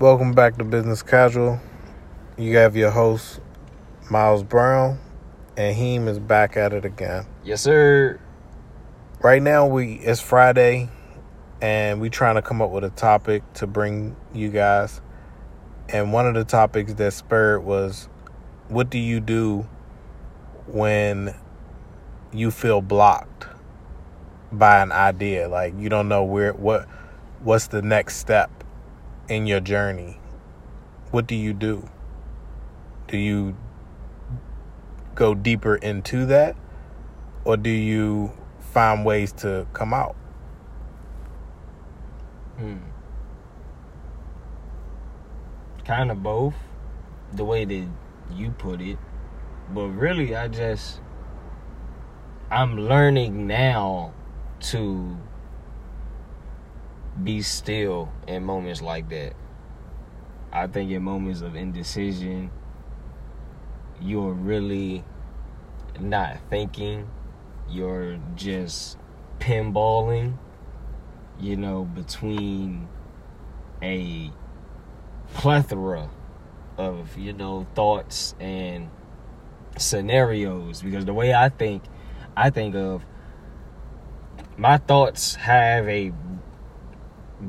Welcome back to Business Casual. You have your host, Miles Brown, and Heem is back at it again. Yes, sir. Right now, we it's Friday, and we trying to come up with a topic to bring you guys. And one of the topics that spurred was, what do you do when you feel blocked by an idea? Like you don't know where what what's the next step in your journey, what do you do? Do you go deeper into that? Or do you find ways to come out? Hmm. Kind of both, the way that you put it. But really, I just, I'm learning now to be still in moments like that. I think in moments of indecision, you're really not thinking. You're just pinballing, you know, between a plethora of, you know, thoughts and scenarios. Because the way I think, I think of my thoughts have a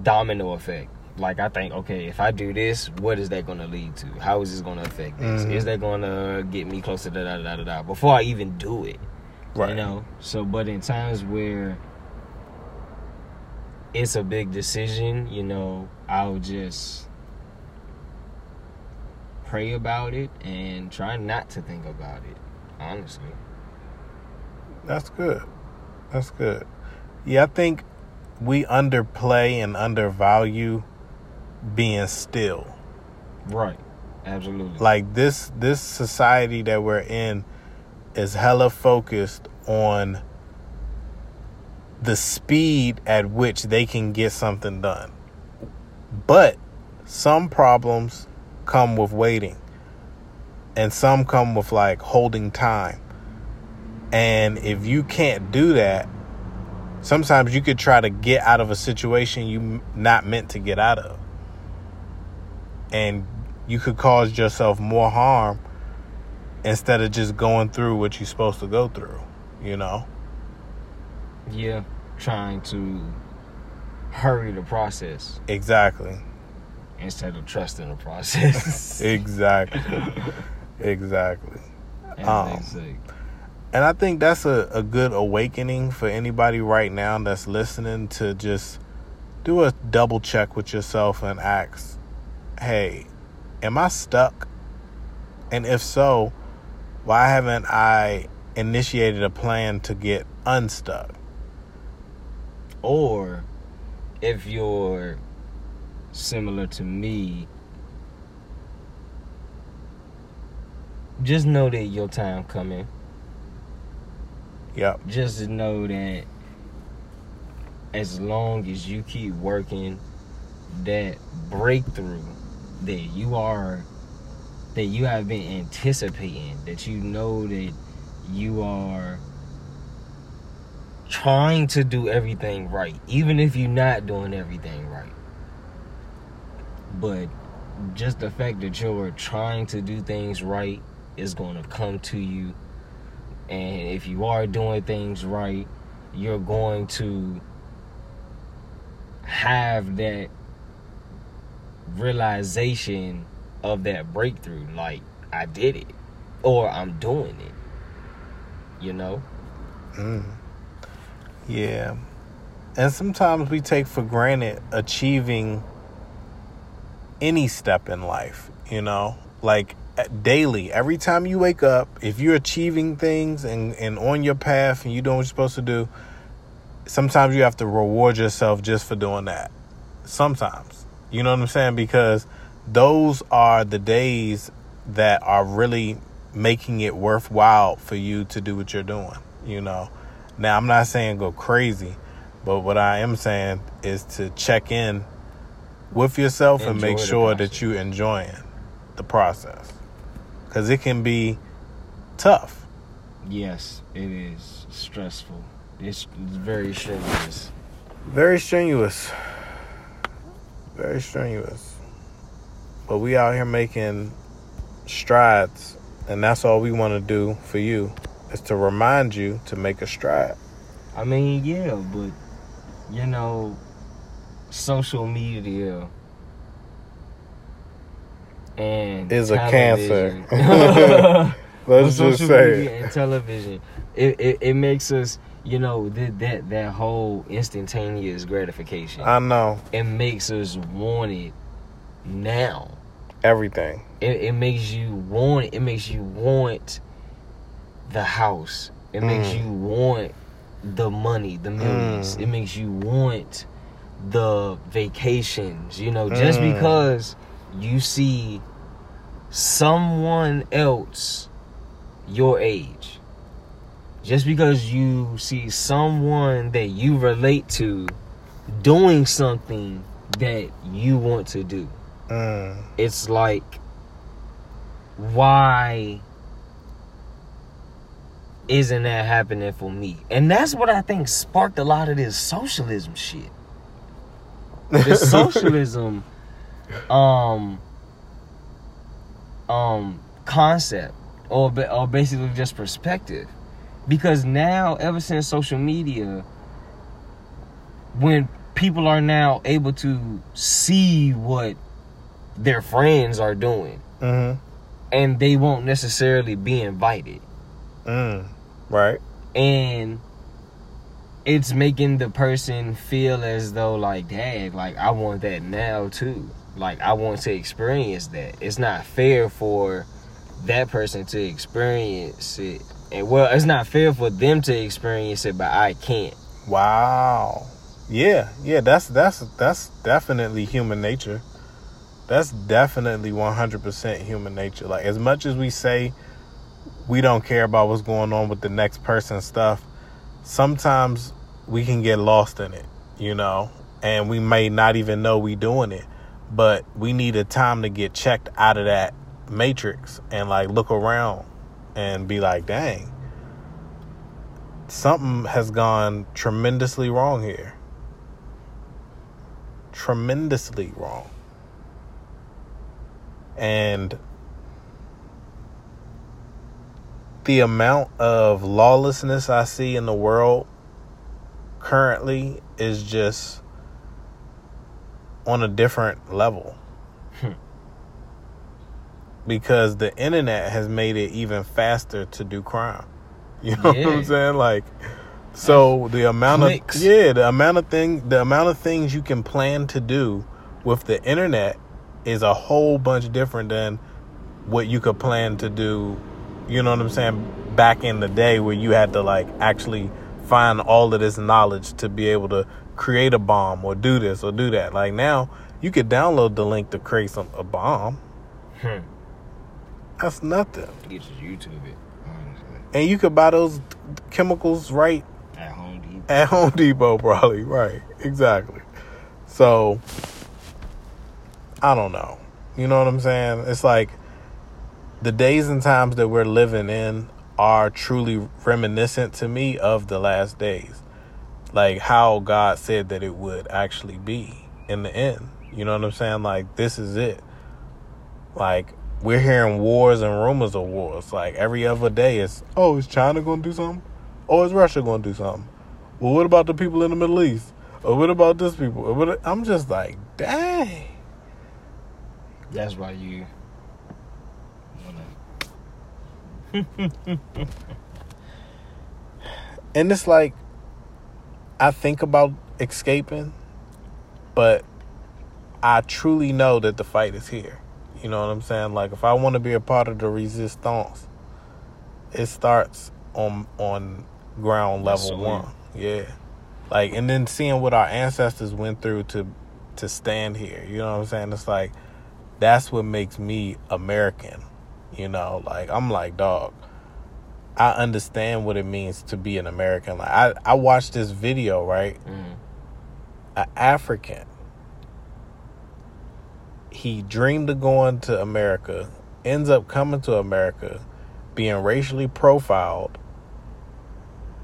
domino effect. Like I think, okay, if I do this, what is that going to lead to? How is this going to affect this? Mhm. Is that going to get me closer to da da da da before I even do it? Right. You know. So, but in times where it's a big decision, you know, I'll just pray about it and try not to think about it. Honestly. That's good. That's good. Yeah, I think we underplay and undervalue being still. Right. Absolutely. Like this this society that we're in is hella focused on the speed at which they can get something done. But some problems come with waiting. And some come with like holding time. And if you can't do that, sometimes you could try to get out of a situation you not meant to get out of. And you could cause yourself more harm instead of just going through what you're supposed to go through, you know? yeah, trying to hurry the process Exactly. instead of trusting the process. Exactly. exactly. Um, they say. And I think that's a, a good awakening for anybody right now that's listening to just do a double check with yourself and ask, hey, am I stuck? And if so, why haven't I initiated a plan to get unstuck? Or if you're similar to me, just know that your time coming. Yep. Just to know that as long as you keep working, that breakthrough that you are that you have been anticipating, that you know that you are trying to do everything right, even if you're not doing everything right. But just the fact that you're trying to do things right is going to come to you. And if you are doing things right, you're going to have that realization of that breakthrough. Like, I did it, or I'm doing it. You know? Mm. Yeah. And sometimes we take for granted achieving any step in life, you know? Like daily, every time you wake up, if you're achieving things and, and on your path and you're doing what you're supposed to do, sometimes you have to reward yourself just for doing that. Sometimes. You know what I'm saying? Because those are the days that are really making it worthwhile for you to do what you're doing, you know? Now, I'm not saying go crazy, but what I am saying is to check in with yourself and make sure that you're enjoying the process. Because it can be tough. Yes, it is stressful. It's, it's very strenuous. Very strenuous. Very strenuous. but we out here making strides, and that's all we want to do for you is to remind you to make a stride. I mean, yeah, but you know, social media and Is a television- cancer. Let's just say media it. and television. It, it it makes us, you know, that that that whole instantaneous gratification. I know it makes us want it now. everything. It, it makes you want it. makes you want the house. It makes Mm. you want the money, the millions. Mm. It makes you want the vacations. You know, just Mm. because you see someone else your age. Just because you see someone that you relate to doing something that you want to do Mm. it's like why isn't that happening for me and that's what i think sparked a lot of this socialism shit this socialism um um concept or or basically just perspective because now ever since social media when people are now able to see what their friends are doing Mhm. and they won't necessarily be invited Mm. Right. and it's making the person feel as though like dang like i want that now too like i want to experience that it's not fair for that person to experience it and well it's not fair for them to experience it but i can't Wow. Yeah, yeah, that's that's that's definitely human nature. That's definitely 100% human nature. Like as much as we say we don't care about what's going on with the next person's stuff, sometimes we can get lost in it, you know, and we may not even know we doing it, but we need a time to get checked out of that matrix and like look around and be like, "Dang, something has gone tremendously wrong here. Tremendously wrong. And the amount of lawlessness I see in the world currently is just on a different level. Hmm. because the internet has made it even faster to do crime. You know what I'm saying? Like, so the amount Clicks. of yeah, the amount of thing, the amount of things you can plan to do with the internet is a whole bunch different than what you could plan to do. You know what I'm saying? Back in the day, where you had to like actually find all of this knowledge to be able to create a bomb or do this or do that. Like now, you could download the link to create some a bomb. Hmm. That's nothing. Get your YouTube it, honestly. And you could buy those chemicals right At Home Depot. at Home Depot, probably. Right. Exactly. So, I don't know. You know what I'm saying? It's like the days and times that we're living in are truly reminiscent to me of the last days. Like how God said that it would actually be in the end. You know what I'm saying? Like, this is it. Like, we're hearing wars and rumors of wars. Like, every other day it's, oh, is China going to do something? Oh, is Russia going to do something? Well, what about the people in the Middle East? Or what about this people? Or what- I'm just like, dang. That's why you And it's like, I think about escaping, but I truly know that the fight is here. You know what I'm saying? Like, if I want to be a part of the resistance, it starts on on ground level so one. Yeah, like, and then seeing what our ancestors went through to to stand here. You know what I'm saying? It's like that's what makes me American. You know, like I'm like dog. I understand what it means to be an American. Like I, I watched this video, right? Mm. An African. He dreamed of going to America, ends up coming to America, being racially profiled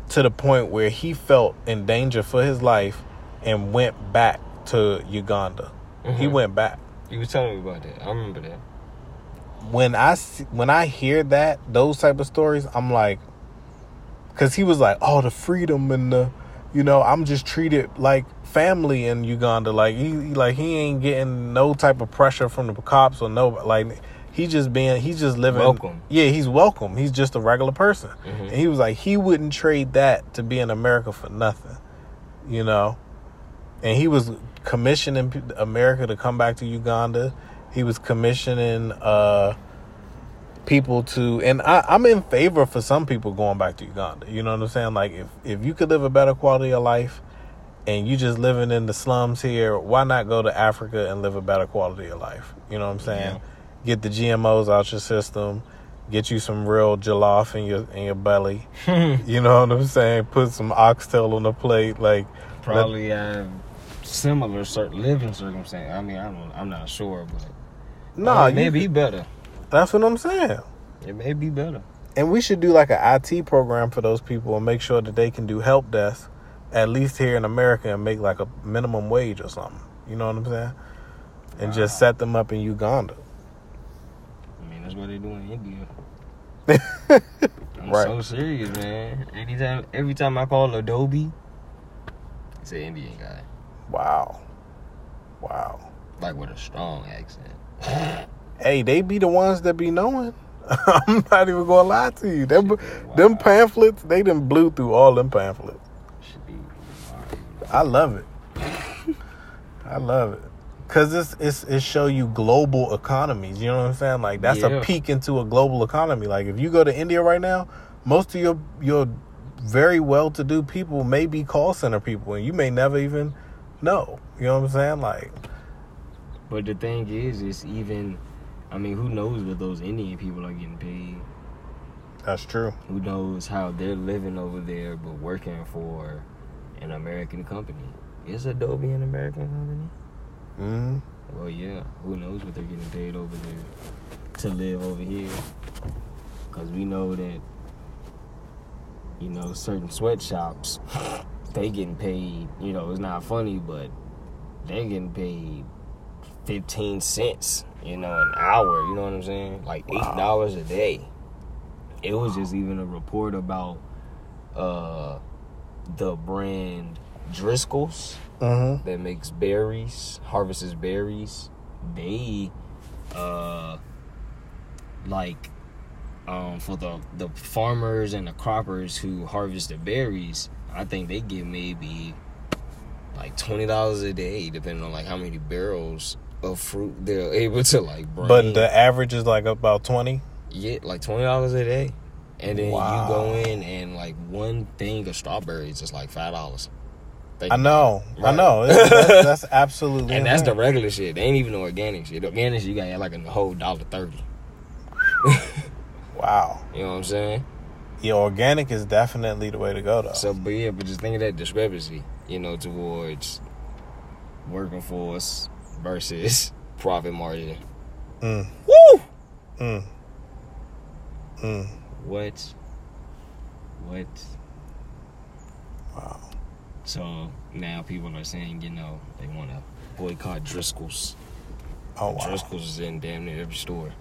to the point where he felt in danger for his life and went back to Uganda. He Mhm. went back. You was telling me about that. I remember that. When I when I hear that those type of stories, I'm like, because he was like, oh, the freedom and the, you know, I'm just treated like family in Uganda. Like he like he ain't getting no type of pressure from the cops or no like he just being he's just living Welcome. Yeah, he's welcome. He's just a regular person. Mhm. And he was like he wouldn't trade that to be in America for nothing. You know. And he was commissioning America to come back to Uganda. He was commissioning uh people to and I, I'm in favor for some people going back to Uganda. You know what I'm saying? Like if if you could live a better quality of life and you just living in the slums here, why not go to Africa and live a better quality of life? You know what I'm saying? Yeah. Get the GMOs out your system, get you some real jollof in your in your belly. you know what I'm saying? Put some oxtail on the plate, like Probably have similar certain living circumstances. I mean, I don't. I'm not sure, but no, oh, it may be better. that's what I'm saying. It may be better. And we should do like an IT program for those people and make sure that they can do help desk, at least here in America, and make like a minimum wage or something. You know what I'm saying? And just set them up in Uganda. I mean, that's what they do in India. I'm Right. so serious, man. Anytime, every time I call Adobe, it's an Indian guy, Wow. Wow. Like with a strong accent. Hey, they be the ones that be knowing. I'm not even gonna lie to you. Them, them pamphlets, they done blew through all them pamphlets. I love it. I love it. Cause it's it's it show you global economies. You know what I'm saying? Like that's Yeah. a peek into a global economy. Like if you go to India right now, most of your your very well to do people may be call center people and you may never even know. You know what I'm saying? Like But the thing is, it's even. I mean, who knows what those Indian people are getting paid? that's true. Who knows how they're living over there, but working for an American company? Is Adobe an American company? hmm Well, yeah. Who knows what they're getting paid over there to live over here? Because we know that, you know, certain sweatshops, they getting paid. You know, it's not funny, but they're getting paid fifteen cents. You know, an hour. You know what I'm saying? Like eight Wow. dollars a day. It was just even a report about uh the brand Driscoll's hmm that makes berries, harvests berries. They uh like um for the the farmers and the croppers who harvest the berries, I think they get maybe like twenty dollars a day, depending on like how many barrels of fruit they're able to like bring. But the average is like about twenty. yeah, like twenty dollars a day. And then Wow. you go in and like one thing of strawberries is like five dollars. I know. I know. That's, that's absolutely And that's the regular shit. They ain't even the organic shit. Organic you got like a whole dollar thirty. wow. You know what I'm saying? Yeah, organic is definitely the way to go though. So, but yeah, but just think of that discrepancy, you know, towards working force versus profit margin. Mm. Woo! Mm. Mm. What? What? Wow. So now people are saying, you know, they want to boycott Driscoll's. Oh wow. Driscoll's is in damn near every store.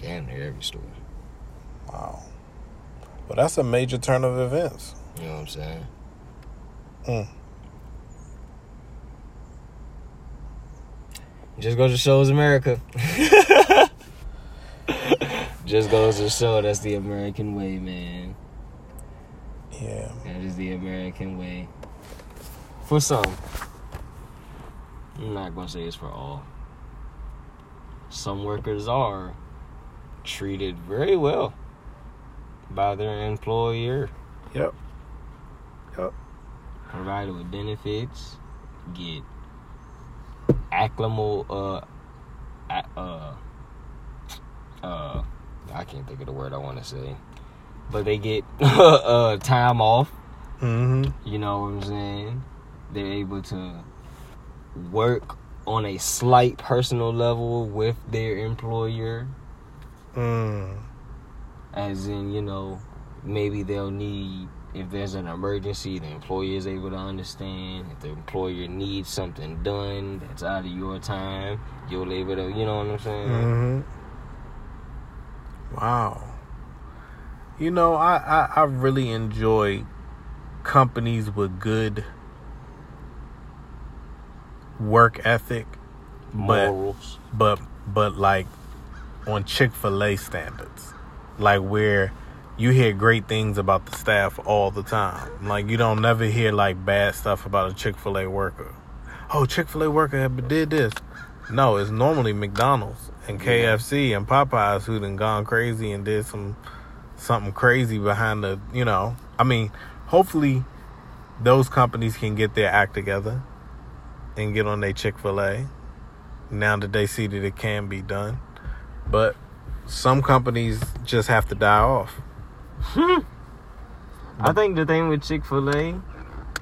Damn near every store. Wow. Well, that's a major turn of events. You know what I'm saying? Mm. Just goes to show it's America. Just goes to show that's the American way, man. Yeah. That is the American way. For some. I'm not gonna say it's for all. Some workers are treated very well by their employer. Yep. Yep. provided with benefits, get acclimal uh uh uh I can't think of the word I want to say. But they get uh time off, Mm-hmm. you know what I'm saying? They're able to work on a slight personal level with their employer Mm. as in, you know, maybe they'll need if there's an emergency, the employer is able to understand. If the employer needs something done that's out of your time, you'll able to, you know what I'm saying? hmm Wow. You know, I, I, I really enjoy companies with good work ethic, but Morals. but but like on Chick Fil A standards, like where you hear great things about the staff all the time. Like you don't never hear like bad stuff about a Chick Fil A worker. Oh, Chick Fil A worker did this. No, it's normally McDonald's and KFC and Popeyes who done gone crazy and did some something crazy behind the. You know, I mean, hopefully those companies can get their act together and get on their Chick Fil A now that they see that it can be done. But some companies just have to die off. I think the thing with Chick Fil A,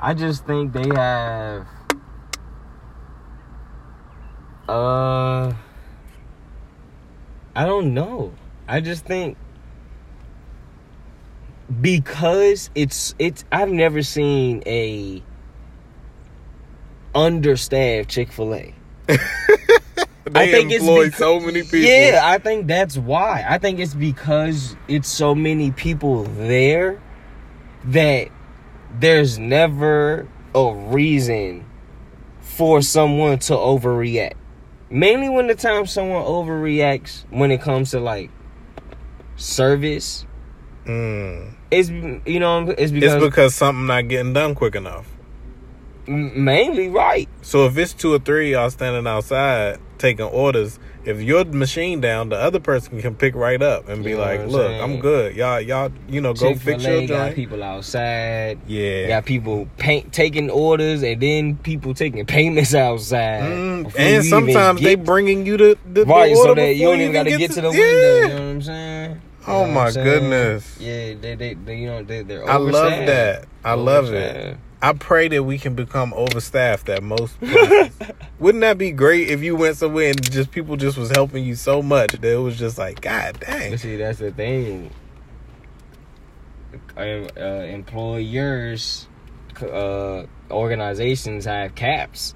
I just think they have, uh, I don't know. I just think because it's it's I've never seen a understaffed Chick Fil A. They I think it's employ so many people. Yeah, I think that's why. I think it's because it's so many people there that there's never a reason for someone to overreact. Mainly when the time someone overreacts when it comes to like service, Mm. it's you know it's because, It's because something not getting done quick enough. mainly right. So if it's two or three y'all standing outside taking orders, if your machine down, the other person can pick right up and be You know like, "Look, saying? I'm good. Y'all, y'all, you know, go fix your Chick-fil-A got joint." people outside. Yeah. Got people paint taking orders and then people taking payments outside. Mm, and sometimes they bringing you the, the the right so that you don't even got to get to the window. Yeah. You know what I'm saying? You Oh know what my goodness. Yeah, they, they, they you know they they're. I love that. I love it. I pray that we can become overstaffed at most. Wouldn't that be great if you went somewhere and just people just was helping you so much that it was just like, God dang. But see, that's the thing. Uh, uh, employers, uh, organizations have caps,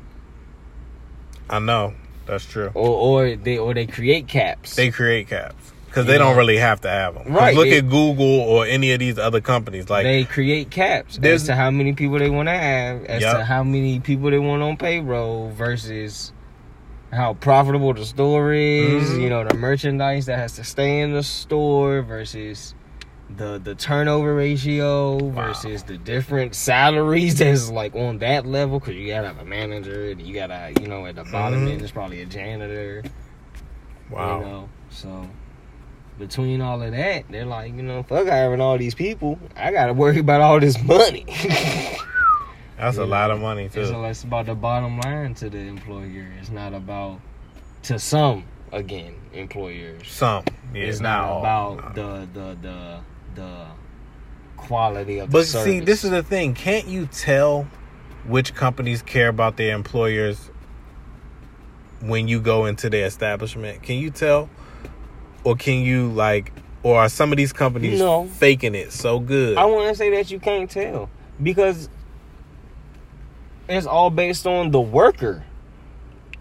I know. That's true. or or they or they create caps. They create caps because they don't really have to have them. Right, Look they- at Google or any of these other companies. Like, they create caps as to how many people they want to have, as Yup. to how many people they want on payroll versus how profitable the store is. Mhm. You know, the merchandise that has to stay in the store versus the the turnover ratio Wow. versus the different salaries that's like on that level because you gotta have a manager and you gotta you know at the bottom Mhm. end there's probably a janitor. wow. You know, so between all of that, they're like, you know, fuck having all these people. I gotta worry about all this money. That's a lot of money, too. so it's about the bottom line to the employer. It's not about to some again employers. Some. Yeah, it's not, about the the the the quality of the But service. see, this is the thing. Can't you tell which companies care about their employers when you go into their establishment? Can you tell? Or can you like or are some of these companies No. faking it so good? I want to say that you can't tell because it's all based on the worker.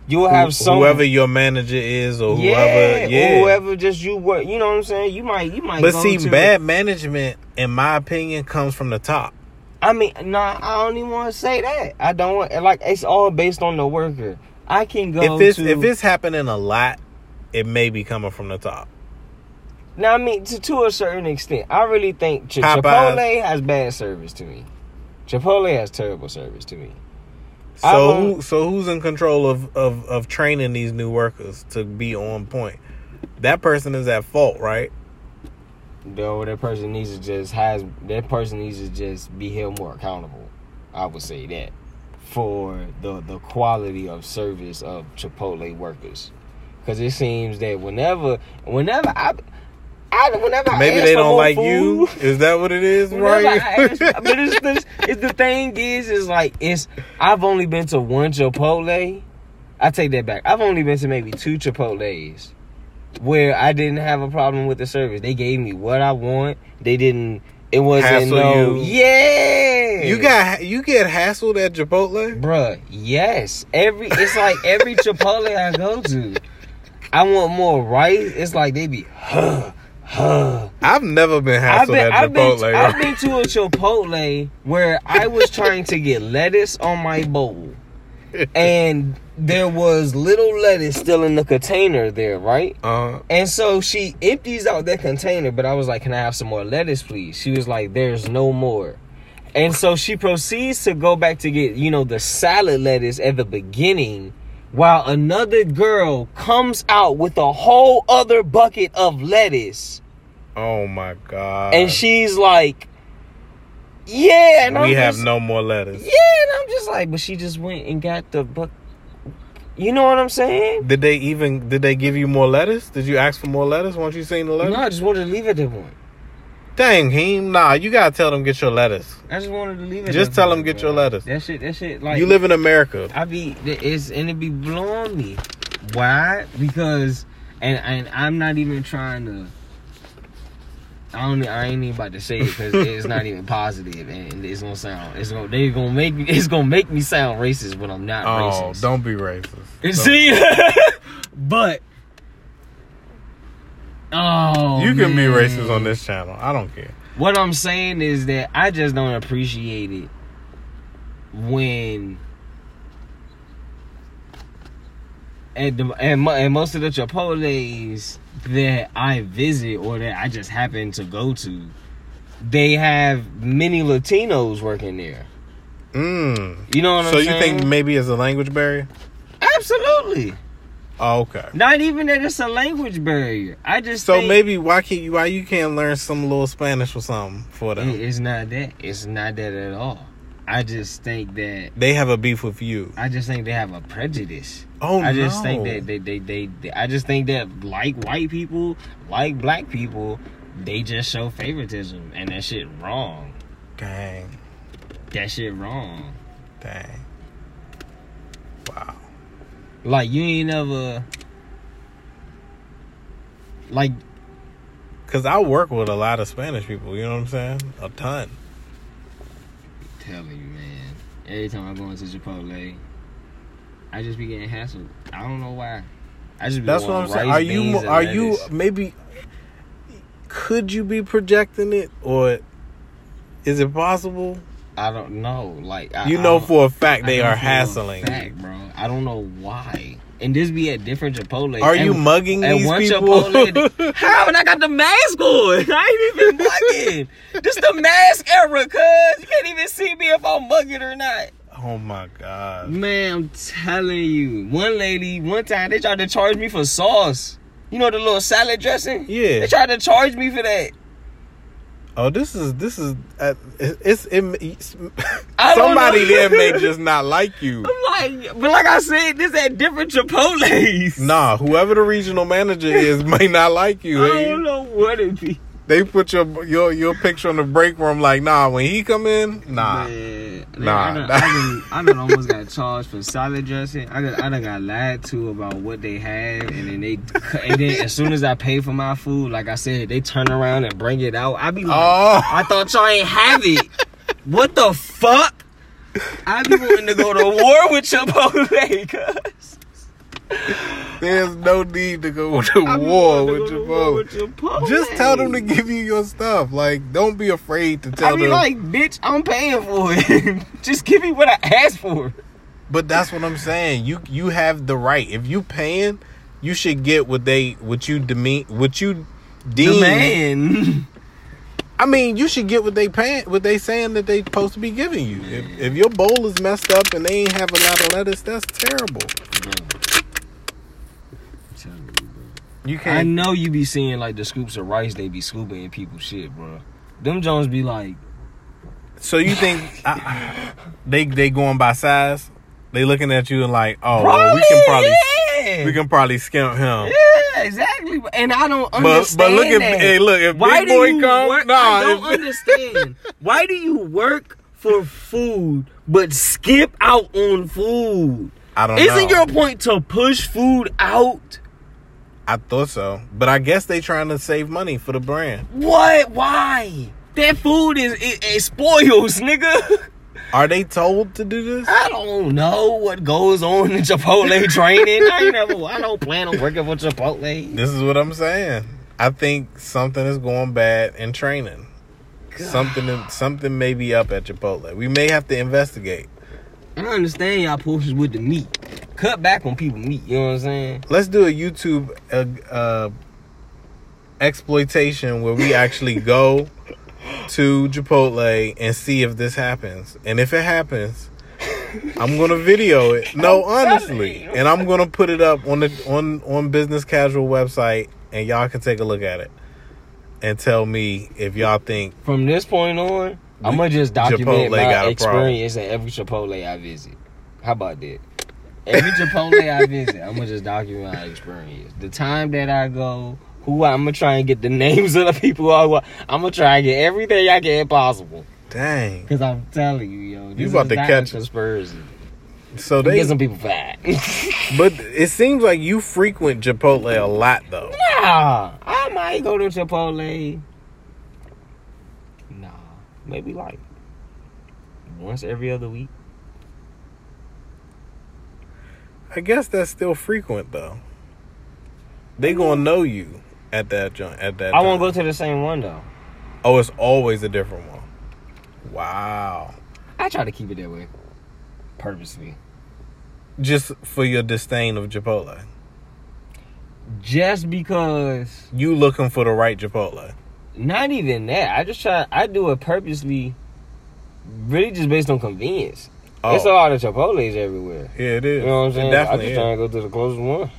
You'll have some whoever your manager is or yeah, whoever yeah. or whoever just you work. You know what I'm saying? You might, you might. But see, bad management, in my opinion, comes from the top. I mean, nah, I don't even want to say that. I don't want like it's all based on the worker. I can go if it's to if it's happening a lot, it may be coming from the top. now. I mean, to to a certain extent, I really think Ch-. Chipotle has bad service to me. Chipotle has terrible service to me. So who so who's in control of, of of training these new workers to be on point? That person is at fault, right? Though that person needs to just has that person needs to just be held more accountable. I would say that for the the quality of service of Chipotle workers, because it seems that whenever whenever I. I, whenever I Maybe ask they don't like food, you. Is that what it is, right? ask- but it's the, it's the thing is, is like it's. I've only been to one Chipotle. I take that back. I've only been to maybe two Chipotle's where I didn't have a problem with the service. They gave me what I want. They didn't It wasn't Hassle no. you. Yeah. You got you get hassled at Chipotle? Bruh, yes. Every it's like every Chipotle I go to, I want more rice. It's like they be huh, huh. I've never been hassled been, at I've, Chipotle. been, I've been to a Chipotle where I was trying to get lettuce on my bowl. And there was little lettuce still in the container there, right? uh, And so she empties out that container, but I was like, Can I have some more lettuce, please? She was like, There's no more. And so she proceeds to go back to get, you know, the salad lettuce at the beginning, while another girl comes out with a whole other bucket of lettuce. oh my god. And she's like, Yeah, and we I'm have just, no more lettuce. Yeah, and I'm just like, but she just went and got the buck. You know what I'm saying? Did they even did they give you more lettuce? Did you ask for more lettuce once you seen the lettuce? No, I just wanted to leave it at one. Dang, Heem, nah, you gotta tell them get your lettuce. I just wanted to leave it. Just tell them get bro. your lettuce. That shit, that shit, like you live in America. I be it's and it be blowing me. Why? Because and and I'm not even trying to. I don't. I ain't even about to say it because it's not even positive, and it's gonna sound. It's gonna. They gonna make me. It's gonna make me sound racist when I'm not Oh, racist. don't be racist. Don't- see, but oh, you can be racist on this channel. I don't care. What I'm saying is that I just don't appreciate it when at the and, and most of the Chipotle's that I visit or that I just happen to go to, they have many Latinos working there. Mm. You know what So I'm you think maybe it's a language barrier? Absolutely. Oh, okay. Not even that it's a language barrier. I just So maybe why can't you why you can't learn some little Spanish or something for them? it's not that. It's not that at all. I just think that They have a beef with you. I just think they have a prejudice. Oh I just no. think that they, they, they, they, I just think that like white people, like black people, they just show favoritism and that shit wrong. Dang, That shit wrong. dang. Wow. Like you ain't never like Cause I work with a lot of Spanish people. You know what I'm saying? A ton. telling you, man. Every time I go into Chipotle, I just be getting hassled. I don't know why. I just be That's what I'm wanting saying. Are you? beans, mo- and Are you maybe? Could you be projecting it, or is it possible? I don't know. Like I, You know don't- for a fact they are hassling. fact, bro. I don't know why. And this be at different Chipotle. Are you and, mugging and these one people? Chipotle, how? And I got the mask on. I ain't even mugging. This the mask era, cuz you can't even see me if I'm mugging or not. oh my god. Man, I'm telling you. One lady, one time they tried to charge me for sauce. You know the little salad dressing? Yeah. They tried to charge me for that. Oh, this is this is uh, it's, it, it's somebody there may just not like you. I'm like, but like I said, this at different Chipotle's. Nah, whoever the regional manager is may not like you. I don't know what it be. They put your your your picture on the break room like, nah, when he come in, nah. Man, Nah, I done, that- I, done, I done almost got charged for salad dressing. I done, I done got lied to about what they had, and then they, and then as soon as I pay for my food, like I said, they turn around and bring it out. I be like, Oh. I thought y'all ain't have it. What the fuck? I be wanting to go to war with Chipotle, cuz. There's no need to go to I war with to your war phone. with Chipotle. Just tell them to give you your stuff. Like, don't be afraid to I tell be them. like, bitch, I'm paying for it. Just give me what I asked for. but that's what I'm saying. You you have the right. If you paying, you should get what they what you demean what you deem. The man. I mean, you should get what they paying, what they saying that they supposed to be giving you. If, if your bowl is messed up and they ain't have a lot of lettuce, that's terrible. You I can't. know you be seeing like the scoops of rice they be scooping in people's shit, bro. Them Jones be like, So you think I, they they going by size? They looking at you and like, oh, well, we can probably yeah. we can probably skimp him. yeah, exactly. And I don't But understand. but look at that. hey look if Why big boy you come work? nah I don't understand. Why do you work for food but skip out on food? I don't Isn't know. your point to push food out? I thought so, but I guess they trying to save money for the brand. What? Why? That food is it, it spoils, nigga. Are they told to do this? I don't know what goes on in Chipotle training. I ain't never. I don't plan on working for Chipotle. This is what I'm saying. I think something is going bad in training. Something something may be up at Chipotle. We may have to investigate. I understand y'all pushes with the meat. Cut back on people meat. You know what I'm saying? Let's do a YouTube uh, uh, exploitation where we actually go to Chipotle and see if this happens. And if it happens, I'm gonna video it. No, honestly, and I'm gonna put it up on the on on Business Casual website, and y'all can take a look at it and tell me if y'all think From this point on, I'm gonna just document a my problem. experience at every Chipotle I visit. How about that? Every Chipotle I visit, I'm gonna just document my experience. The time that I go, who I, I'm gonna try and get the names of the people. I, I'm gonna try and get everything I can possible. Dang. Cause I'm telling you, yo, this about is to catch- conspiracy. So they Get some people fat. but it seems like you frequent Chipotle a lot though. nah, I might go to Chipotle. Nah, maybe like once every other week. I guess that's still frequent though. They gonna mm-hmm. know you at that joint at that. I won't go to the same one though. Oh, it's always a different one. Wow. I try to keep it that way, purposely. Just for your disdain of Chipotle. Just because, You looking for the right Chipotle. not even that. I just try. I do it purposely, really just based on convenience. Oh, It's a lot of Chipotle's everywhere. yeah, it is. You know what I'm saying? I just is. trying to go to the closest one.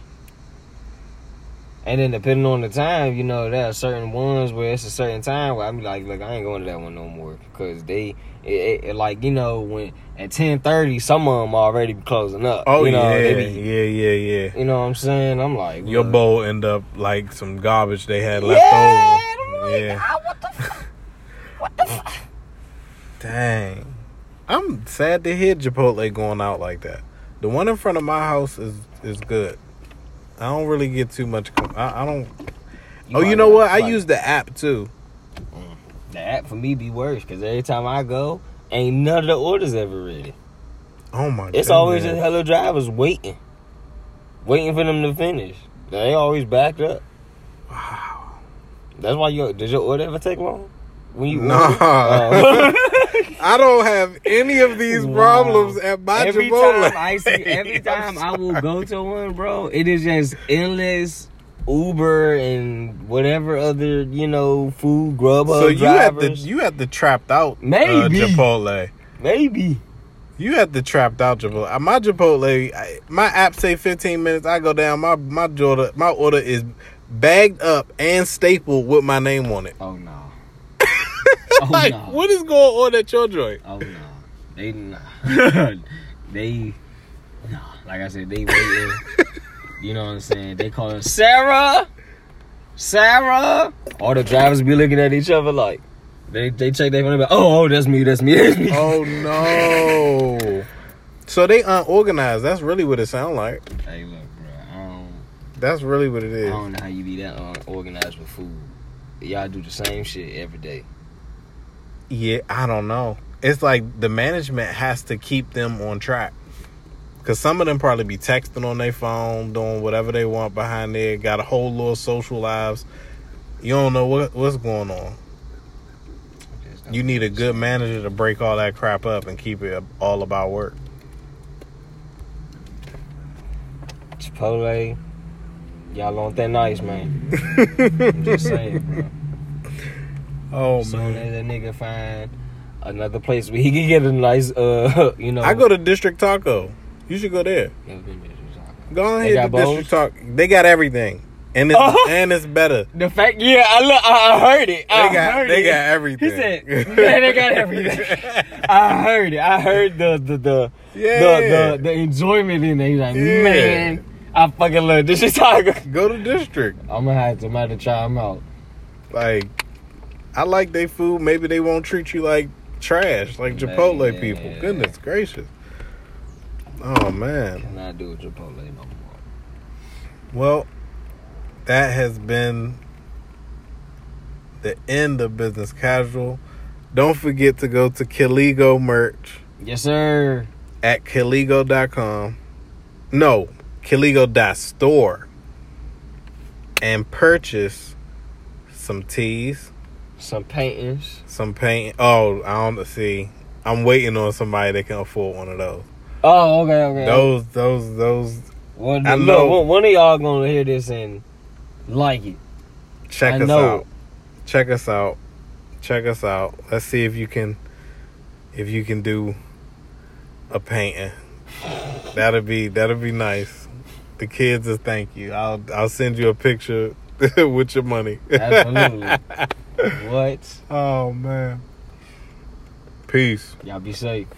And then depending on the time, you know, there are certain ones where it's a certain time where I'm like, look, I ain't going to that one no more because they, it, it, like you know, when at ten thirty, some of them already be closing up. Oh you know, yeah, be, yeah, yeah, yeah. you know what I'm saying? I'm like, Your look, bowl end up like some garbage they had left yeah, over. I'm like, Yeah. ah, what the fuck? What the fuck? Dang. I'm sad to hear Chipotle going out like that. The one in front of my house is is good. I don't really get too much. I, I don't. oh, you know what? I use the app too. Mm. the app for me be worse because every time I go, ain't none of the orders ever ready. Oh my! It's always just goodness. hella drivers waiting, waiting for them to finish. They always backed up. Wow. That's why you did your order ever take long? When you Nah. Oh. I don't have any of these Wow. problems at my every Chipotle. time I see, every time I will go to one, bro, it is just endless Uber and whatever other you know food Grubhub so you had the you had the trapped out uh, Maybe. Chipotle. Maybe. You had the trapped out Chipotle. Uh, My Chipotle, I, my app say 15 minutes. I go down. My my order my order is bagged up and stapled with my name on it. Oh no. oh like, no. what is going on at your joint? Oh no, they nah. they nah. Like I said, they waiting. you know what I'm saying? They call her Sarah, Sarah. All the drivers be looking at each other like they they check their phone. Like, oh, oh, that's me. That's me. That's me. Oh no! So they unorganized. That's really what it sounds like. Hey, look, bro. I don't, That's really what it is. I don't know how you be that unorganized with food. Y'all do the same shit every day. Yeah, I don't know. It's like the management has to keep them on track. Cause some of them probably be texting on their phone, doing whatever they want behind there. Got a whole little social lives. You don't know what what's going on. You need a good manager to break all that crap up and keep it all about work. Chipotle. Y'all on that nice, man. I'm just saying, bro. Oh Soon man, that nigga find another place where he can get a nice, uh, you know. I go to District Taco. You should go there. Never been there, so I- Go They ahead to District Taco. They got everything, and it's Oh. and it's better. The fact, yeah, I look, I, heard it. They I got heard they it. got everything. He said, "Man, they got everything." I heard it. I heard the the the Yeah. the, the, the enjoyment in it. He's like, Yeah. man, I fucking love shit. Taco. Go to District. I'm gonna have to, I'm gonna have to try them out. Like, I like their food. Maybe they won't treat you like trash, like Chipotle Man. people. Goodness gracious. Oh man. Can I do Chipotle no more? Well, that has been the end of business casual. Don't forget to go to Kiligo merch Yes, sir. at Kiligo.com. No, Kiligo.store. And purchase some teas, Some paintings. some paint. Oh, I don't see. I'm waiting on somebody that can afford one of those. Oh, okay, okay. Those, those, those. Well, I know. one- one of y'all gonna hear this and like it. Check I us know. out. Check us out. Check us out. Let's see if you can, if you can do a painting. That'll be that'll be nice. The kids will thank you. I'll I'll send you a picture with your money. Absolutely. what? oh man. Peace. Y'all be safe.